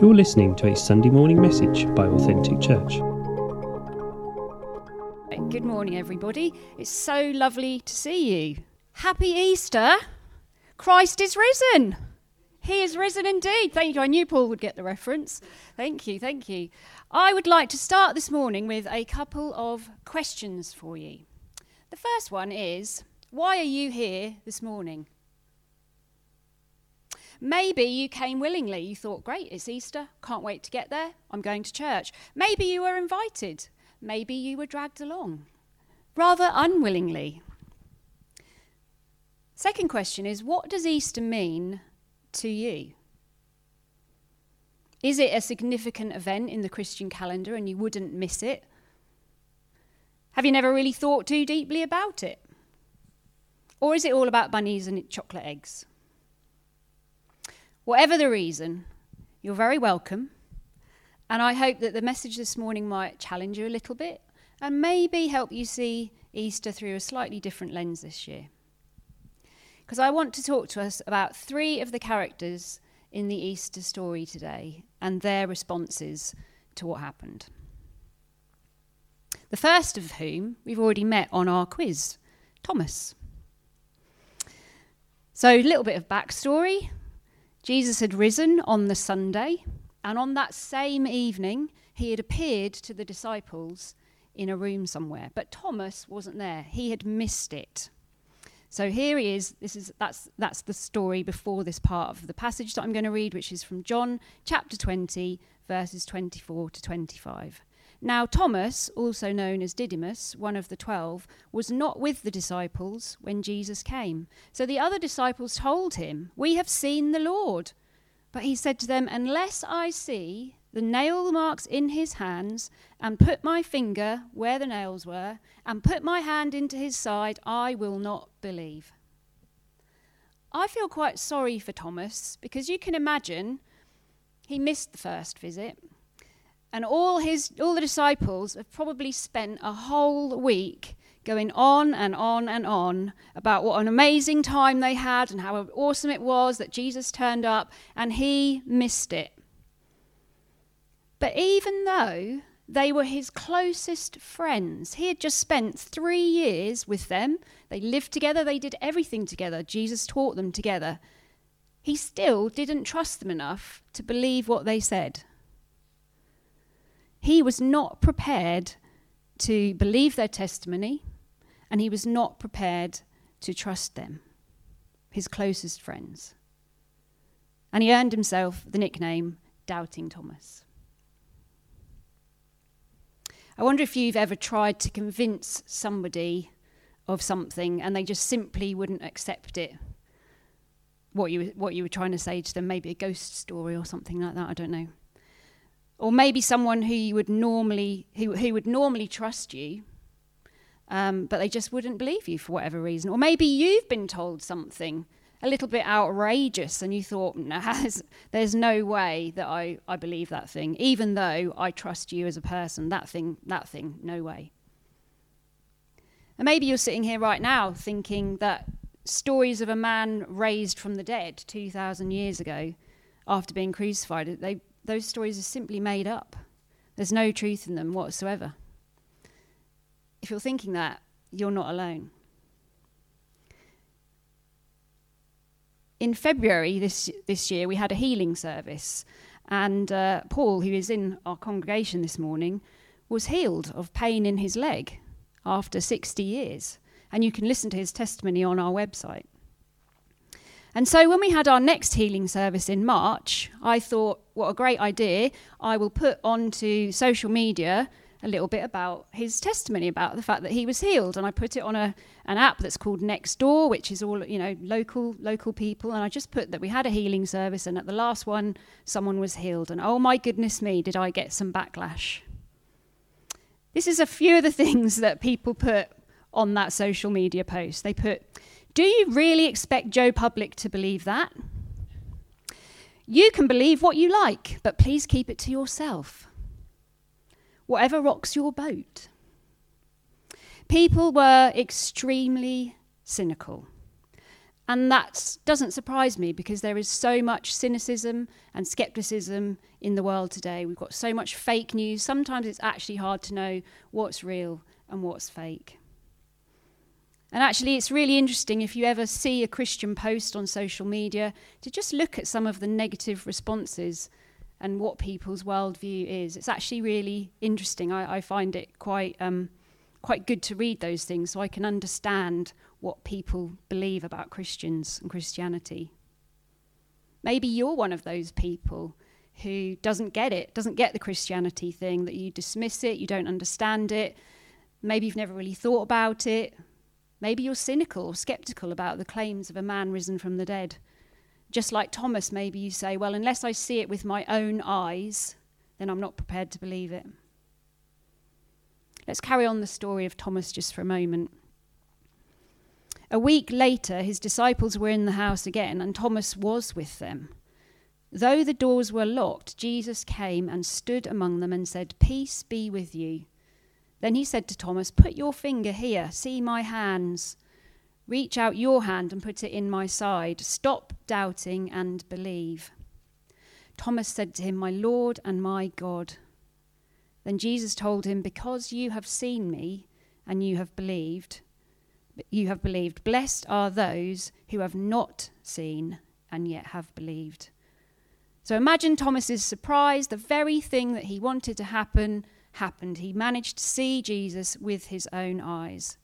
You're listening to a Sunday morning message by Authentic Church. Good morning, everybody. It's so lovely to see you. Happy Easter! Christ is risen. He is risen indeed. Thank you. I knew Paul would get the reference. Thank you. Thank you. I would like to start this morning with a couple of questions for you. The first one is why are you here this morning? Maybe you came willingly. You thought, great, it's Easter. Can't wait to get there. I'm going to church. Maybe you were invited. Maybe you were dragged along, rather unwillingly. Second question is what does Easter mean to you? Is it a significant event in the Christian calendar and you wouldn't miss it? Have you never really thought too deeply about it? Or is it all about bunnies and chocolate eggs? Whatever the reason, you're very welcome. And I hope that the message this morning might challenge you a little bit and maybe help you see Easter through a slightly different lens this year. Because I want to talk to us about three of the characters in the Easter story today and their responses to what happened. The first of whom we've already met on our quiz Thomas. So, a little bit of backstory. Jesus had risen on the Sunday, and on that same evening, he had appeared to the disciples in a room somewhere. But Thomas wasn't there, he had missed it. So here he is. This is that's that's the story before this part of the passage that I'm going to read, which is from John chapter 20, verses 24 to 25. Now, Thomas, also known as Didymus, one of the twelve, was not with the disciples when Jesus came. So the other disciples told him, We have seen the Lord. But he said to them, Unless I see the nail marks in his hands, and put my finger where the nails were, and put my hand into his side, I will not believe. I feel quite sorry for Thomas because you can imagine he missed the first visit. And all his all the disciples have probably spent a whole week going on and on and on about what an amazing time they had and how awesome it was that Jesus turned up and he missed it. But even though they were his closest friends, he had just spent three years with them. They lived together, they did everything together. Jesus taught them together. He still didn't trust them enough to believe what they said. He was not prepared to believe their testimony, and he was not prepared to trust them, his closest friends. And he earned himself the nickname Doubting Thomas. I wonder if you've ever tried to convince somebody of something and they just simply wouldn't accept it. What you, what you were trying to say to them, maybe a ghost story or something like that, I don't know or maybe someone who you would normally who, who would normally trust you um, but they just wouldn't believe you for whatever reason. Or maybe you've been told something a little bit outrageous and you thought no, there's, there's no way that I, I believe that thing even though i trust you as a person that thing that thing no way. And maybe you're sitting here right now thinking that stories of a man raised from the dead 2000 years ago after being crucified they those stories are simply made up. There's no truth in them whatsoever. If you're thinking that, you're not alone. In February this, this year, we had a healing service, and uh, Paul, who is in our congregation this morning, was healed of pain in his leg after 60 years. And you can listen to his testimony on our website. And so when we had our next healing service in March, I thought, what a great idea. I will put onto social media a little bit about his testimony about the fact that he was healed. And I put it on a an app that's called Nextdoor which is all you know local local people. And I just put that we had a healing service and at the last one someone was healed. And oh my goodness me did I get some backlash. This is a few of the things that people put on that social media post. They put do you really expect Joe Public to believe that? You can believe what you like, but please keep it to yourself. Whatever rocks your boat. People were extremely cynical. And that doesn't surprise me because there is so much cynicism and skepticism in the world today. We've got so much fake news. Sometimes it's actually hard to know what's real and what's fake. And actually, it's really interesting if you ever see a Christian post on social media to just look at some of the negative responses and what people's worldview is. It's actually really interesting. I, I find it quite um, quite good to read those things so I can understand what people believe about Christians and Christianity. Maybe you're one of those people who doesn't get it, doesn't get the Christianity thing, that you dismiss it, you don't understand it. Maybe you've never really thought about it. Maybe you're cynical or skeptical about the claims of a man risen from the dead. Just like Thomas, maybe you say, well, unless I see it with my own eyes, then I'm not prepared to believe it. Let's carry on the story of Thomas just for a moment. A week later, his disciples were in the house again, and Thomas was with them. Though the doors were locked, Jesus came and stood among them and said, Peace be with you. Then he said to Thomas, Put your finger here, see my hands. Reach out your hand and put it in my side. Stop doubting and believe. Thomas said to him, My Lord and my God. Then Jesus told him, Because you have seen me and you have believed, you have believed, blessed are those who have not seen and yet have believed. So imagine Thomas's surprise, the very thing that he wanted to happen happened. He managed to see Jesus with his own eyes.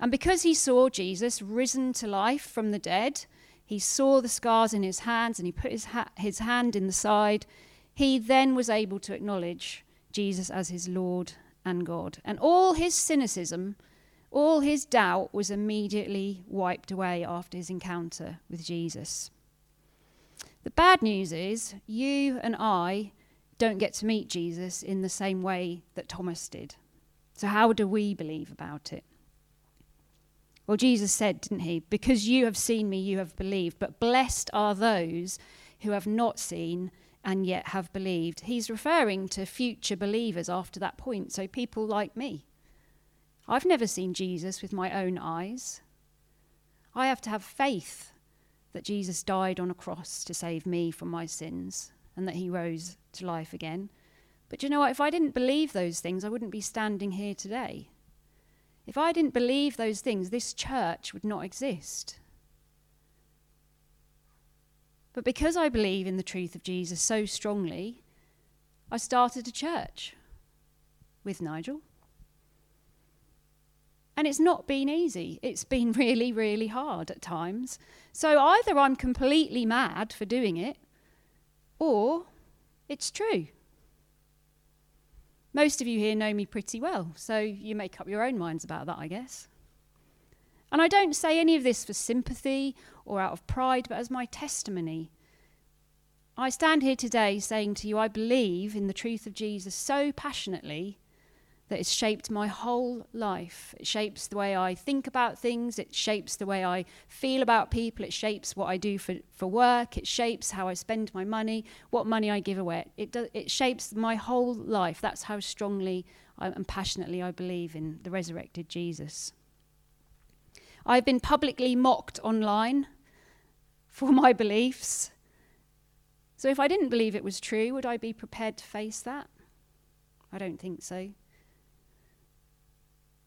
And because he saw Jesus risen to life from the dead, he saw the scars in his hands and he put his, ha- his hand in the side, he then was able to acknowledge Jesus as his Lord and God. And all his cynicism, all his doubt was immediately wiped away after his encounter with Jesus. The bad news is, you and I don't get to meet Jesus in the same way that Thomas did. So, how do we believe about it? Well, Jesus said, didn't he? Because you have seen me, you have believed. But blessed are those who have not seen and yet have believed. He's referring to future believers after that point. So, people like me. I've never seen Jesus with my own eyes. I have to have faith that Jesus died on a cross to save me from my sins and that he rose to life again. But you know what? If I didn't believe those things, I wouldn't be standing here today. If I didn't believe those things, this church would not exist. But because I believe in the truth of Jesus so strongly, I started a church with Nigel. And it's not been easy. It's been really, really hard at times. So either I'm completely mad for doing it, or it's true. Most of you here know me pretty well, so you make up your own minds about that, I guess. And I don't say any of this for sympathy or out of pride, but as my testimony. I stand here today saying to you, I believe in the truth of Jesus so passionately that it's shaped my whole life. It shapes the way I think about things, it shapes the way I feel about people, it shapes what I do for, for work, it shapes how I spend my money, what money I give away. It, do, it shapes my whole life. That's how strongly and passionately I believe in the resurrected Jesus. I've been publicly mocked online for my beliefs. So if I didn't believe it was true, would I be prepared to face that? I don't think so.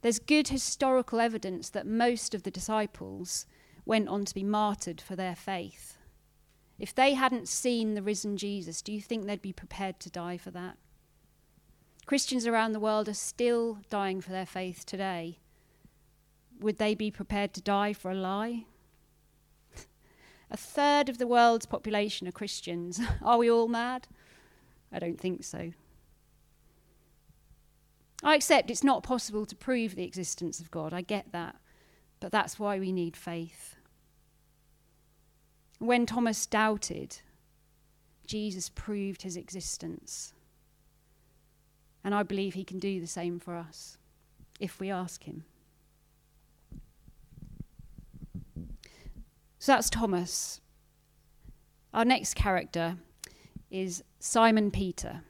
There's good historical evidence that most of the disciples went on to be martyred for their faith. If they hadn't seen the risen Jesus, do you think they'd be prepared to die for that? Christians around the world are still dying for their faith today. Would they be prepared to die for a lie? a third of the world's population are Christians. Are we all mad? I don't think so. I accept it's not possible to prove the existence of God. I get that. But that's why we need faith. When Thomas doubted, Jesus proved his existence. And I believe he can do the same for us if we ask him. So that's Thomas. Our next character is Simon Peter.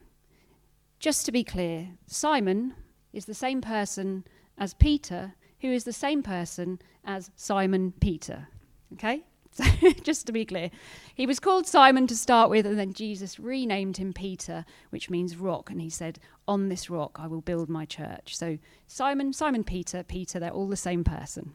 Just to be clear, Simon is the same person as Peter, who is the same person as Simon Peter. Okay? So, just to be clear, he was called Simon to start with, and then Jesus renamed him Peter, which means rock. And he said, On this rock I will build my church. So, Simon, Simon Peter, Peter, they're all the same person.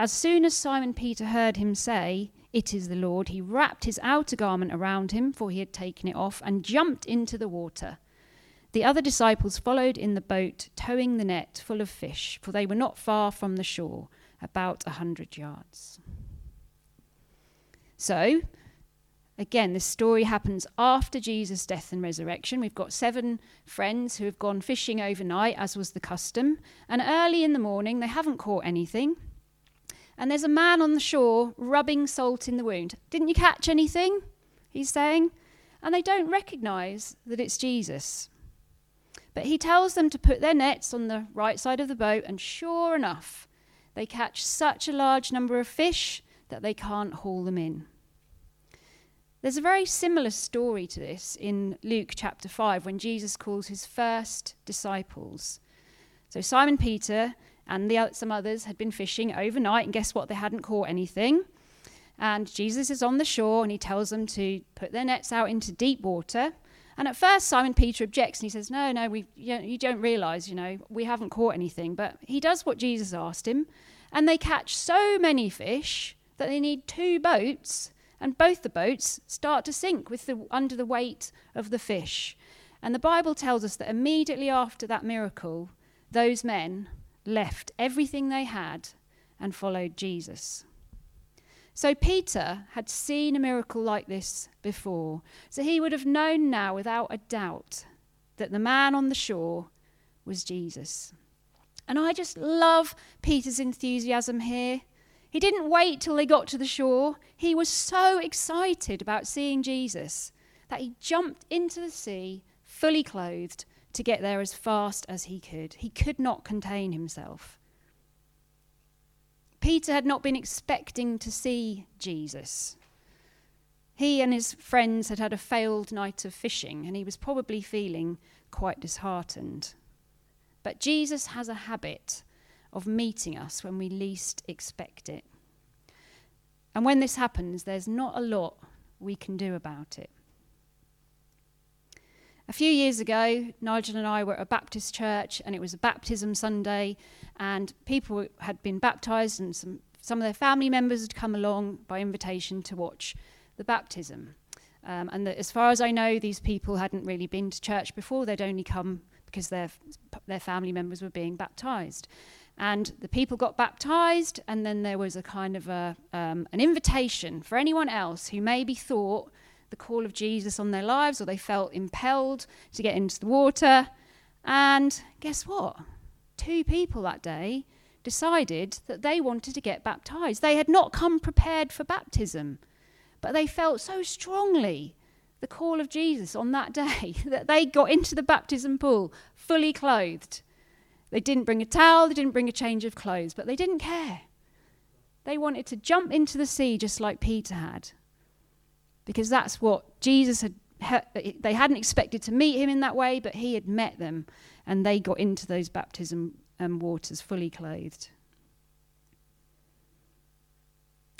As soon as Simon Peter heard him say, It is the Lord, he wrapped his outer garment around him, for he had taken it off, and jumped into the water. The other disciples followed in the boat, towing the net full of fish, for they were not far from the shore, about a hundred yards. So, again, this story happens after Jesus' death and resurrection. We've got seven friends who have gone fishing overnight, as was the custom, and early in the morning they haven't caught anything. And there's a man on the shore rubbing salt in the wound. Didn't you catch anything? He's saying. And they don't recognize that it's Jesus. But he tells them to put their nets on the right side of the boat, and sure enough, they catch such a large number of fish that they can't haul them in. There's a very similar story to this in Luke chapter 5 when Jesus calls his first disciples. So Simon Peter and the, some others had been fishing overnight, and guess what? They hadn't caught anything. And Jesus is on the shore and he tells them to put their nets out into deep water. And at first, Simon Peter objects and he says, No, no, we, you don't realize, you know, we haven't caught anything. But he does what Jesus asked him. And they catch so many fish that they need two boats. And both the boats start to sink with the, under the weight of the fish. And the Bible tells us that immediately after that miracle, those men left everything they had and followed Jesus. So Peter had seen a miracle like this before. So he would have known now without a doubt that the man on the shore was Jesus. And I just love Peter's enthusiasm here. He didn't wait till they got to the shore. He was so excited about seeing Jesus that he jumped into the sea fully clothed to get there as fast as he could. He could not contain himself. Peter had not been expecting to see Jesus. He and his friends had had a failed night of fishing, and he was probably feeling quite disheartened. But Jesus has a habit of meeting us when we least expect it. And when this happens, there's not a lot we can do about it. A few years ago, Nigel and I were at a Baptist church, and it was a baptism Sunday, and people had been baptized, and some, some of their family members had come along by invitation to watch the baptism. Um, and the, as far as I know, these people hadn't really been to church before, they'd only come because their, their family members were being baptized. And the people got baptized, and then there was a kind of a, um, an invitation for anyone else who maybe thought the call of Jesus on their lives or they felt impelled to get into the water. And guess what? Two people that day decided that they wanted to get baptized. They had not come prepared for baptism, but they felt so strongly the call of Jesus on that day that they got into the baptism pool fully clothed. They didn't bring a towel, they didn't bring a change of clothes, but they didn't care. They wanted to jump into the sea just like Peter had because that's what Jesus had. They hadn't expected to meet him in that way, but he had met them, and they got into those baptism um, waters fully clothed.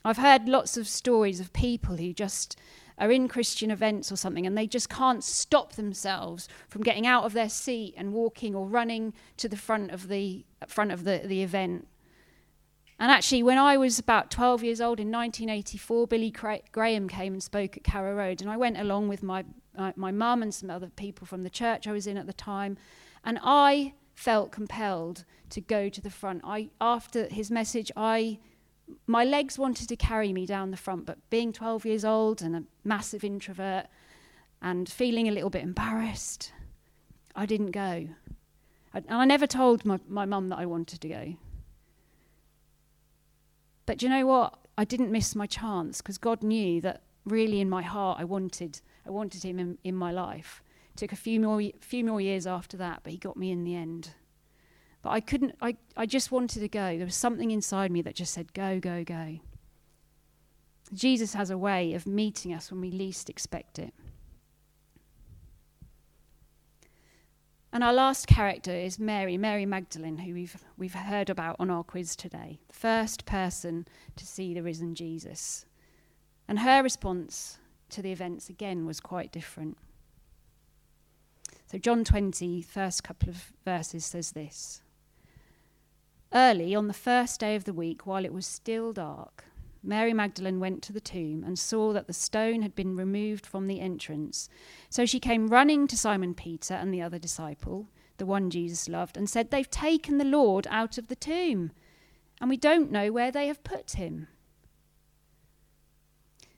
I've heard lots of stories of people who just are in Christian events or something and they just can't stop themselves from getting out of their seat and walking or running to the front of the front of the, the event. And actually, when I was about 12 years old in 1984, Billy Graham came and spoke at Carrow Road, and I went along with my my mum and some other people from the church I was in at the time, and I felt compelled to go to the front. I after his message, I my legs wanted to carry me down the front, but being 12 years old and a massive introvert and feeling a little bit embarrassed, I didn't go. I, and I never told my, my mum that I wanted to go. But you know what? I didn't miss my chance because God knew that really in my heart I wanted I wanted him in, in my life. It took a few more few more years after that, but he got me in the end. But I couldn't I, I just wanted to go. There was something inside me that just said go, go, go. Jesus has a way of meeting us when we least expect it. And our last character is Mary, Mary Magdalene, who we've, we've heard about on our quiz today. The first person to see the risen Jesus. And her response to the events again was quite different. So, John 20, first couple of verses says this Early on the first day of the week, while it was still dark, Mary Magdalene went to the tomb and saw that the stone had been removed from the entrance. So she came running to Simon Peter and the other disciple, the one Jesus loved, and said, They've taken the Lord out of the tomb, and we don't know where they have put him.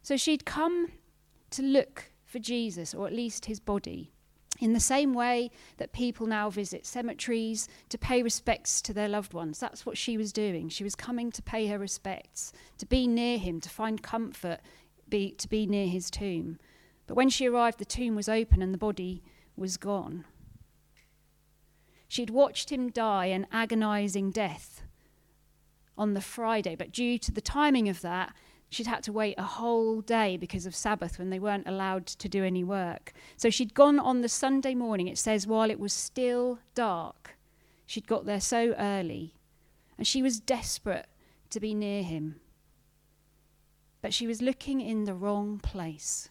So she'd come to look for Jesus, or at least his body in the same way that people now visit cemeteries to pay respects to their loved ones. That's what she was doing. She was coming to pay her respects, to be near him, to find comfort, be, to be near his tomb. But when she arrived, the tomb was open and the body was gone. She'd watched him die an agonizing death on the Friday, but due to the timing of that, she'd had to wait a whole day because of Sabbath when they weren't allowed to do any work. So she'd gone on the Sunday morning, it says, while it was still dark. She'd got there so early. And she was desperate to be near him. But she was looking in the wrong place.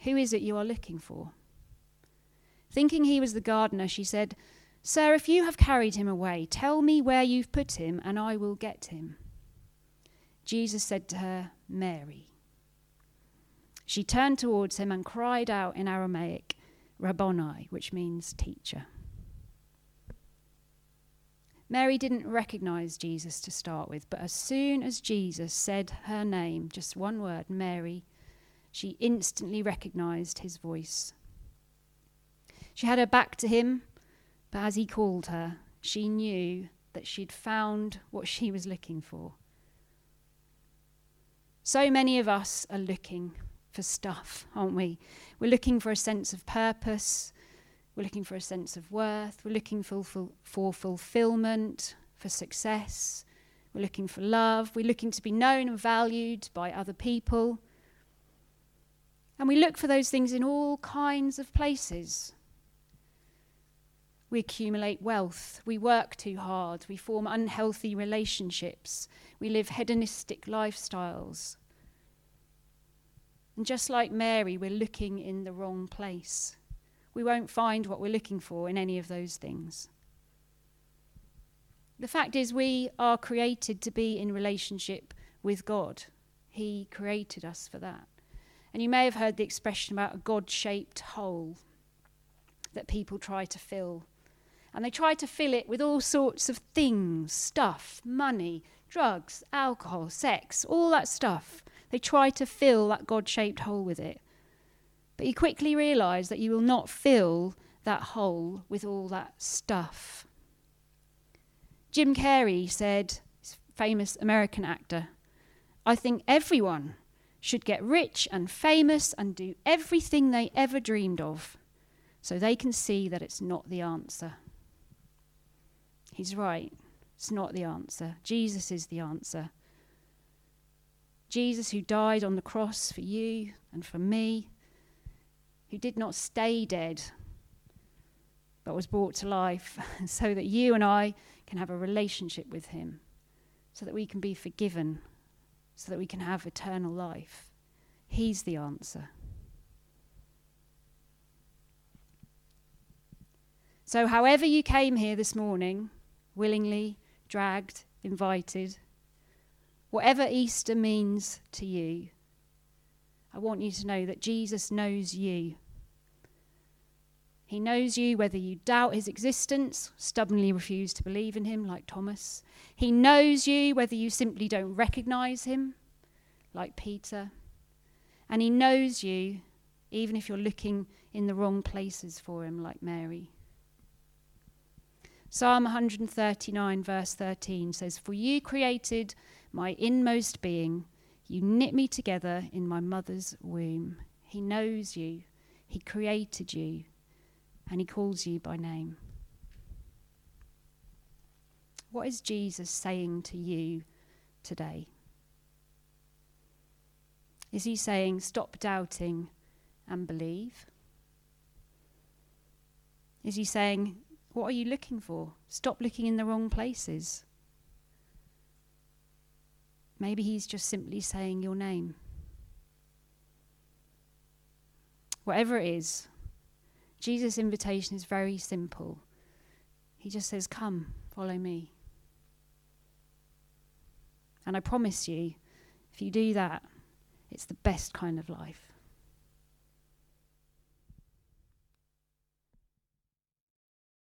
Who is it you are looking for? Thinking he was the gardener, she said, Sir, if you have carried him away, tell me where you've put him, and I will get him. Jesus said to her, Mary. She turned towards him and cried out in Aramaic, Rabboni, which means teacher. Mary didn't recognize Jesus to start with, but as soon as Jesus said her name, just one word, Mary, she instantly recognized his voice. She had her back to him, but as he called her, she knew that she'd found what she was looking for. So many of us are looking for stuff, aren't we? We're looking for a sense of purpose, we're looking for a sense of worth, we're looking for, for, for fulfillment, for success, we're looking for love, we're looking to be known and valued by other people. And we look for those things in all kinds of places. We accumulate wealth, we work too hard, we form unhealthy relationships, we live hedonistic lifestyles. And just like Mary, we're looking in the wrong place. We won't find what we're looking for in any of those things. The fact is, we are created to be in relationship with God. He created us for that. And you may have heard the expression about a God shaped hole that people try to fill. And they try to fill it with all sorts of things stuff, money, drugs, alcohol, sex, all that stuff. They try to fill that God shaped hole with it. But you quickly realize that you will not fill that hole with all that stuff. Jim Carrey said, famous American actor, I think everyone should get rich and famous and do everything they ever dreamed of so they can see that it's not the answer. He's right. It's not the answer. Jesus is the answer. Jesus, who died on the cross for you and for me, who did not stay dead, but was brought to life so that you and I can have a relationship with him, so that we can be forgiven, so that we can have eternal life. He's the answer. So, however you came here this morning, willingly, dragged, invited, whatever Easter means to you, I want you to know that Jesus knows you. He knows you whether you doubt his existence, stubbornly refuse to believe in him, like Thomas. He knows you whether you simply don't recognize him, like Peter. And he knows you even if you're looking in the wrong places for him, like Mary. Psalm 139, verse 13 says, For you created my inmost being, you knit me together in my mother's womb. He knows you, He created you, and He calls you by name. What is Jesus saying to you today? Is He saying, Stop doubting and believe? Is He saying, what are you looking for? Stop looking in the wrong places. Maybe he's just simply saying your name. Whatever it is, Jesus' invitation is very simple. He just says, Come, follow me. And I promise you, if you do that, it's the best kind of life.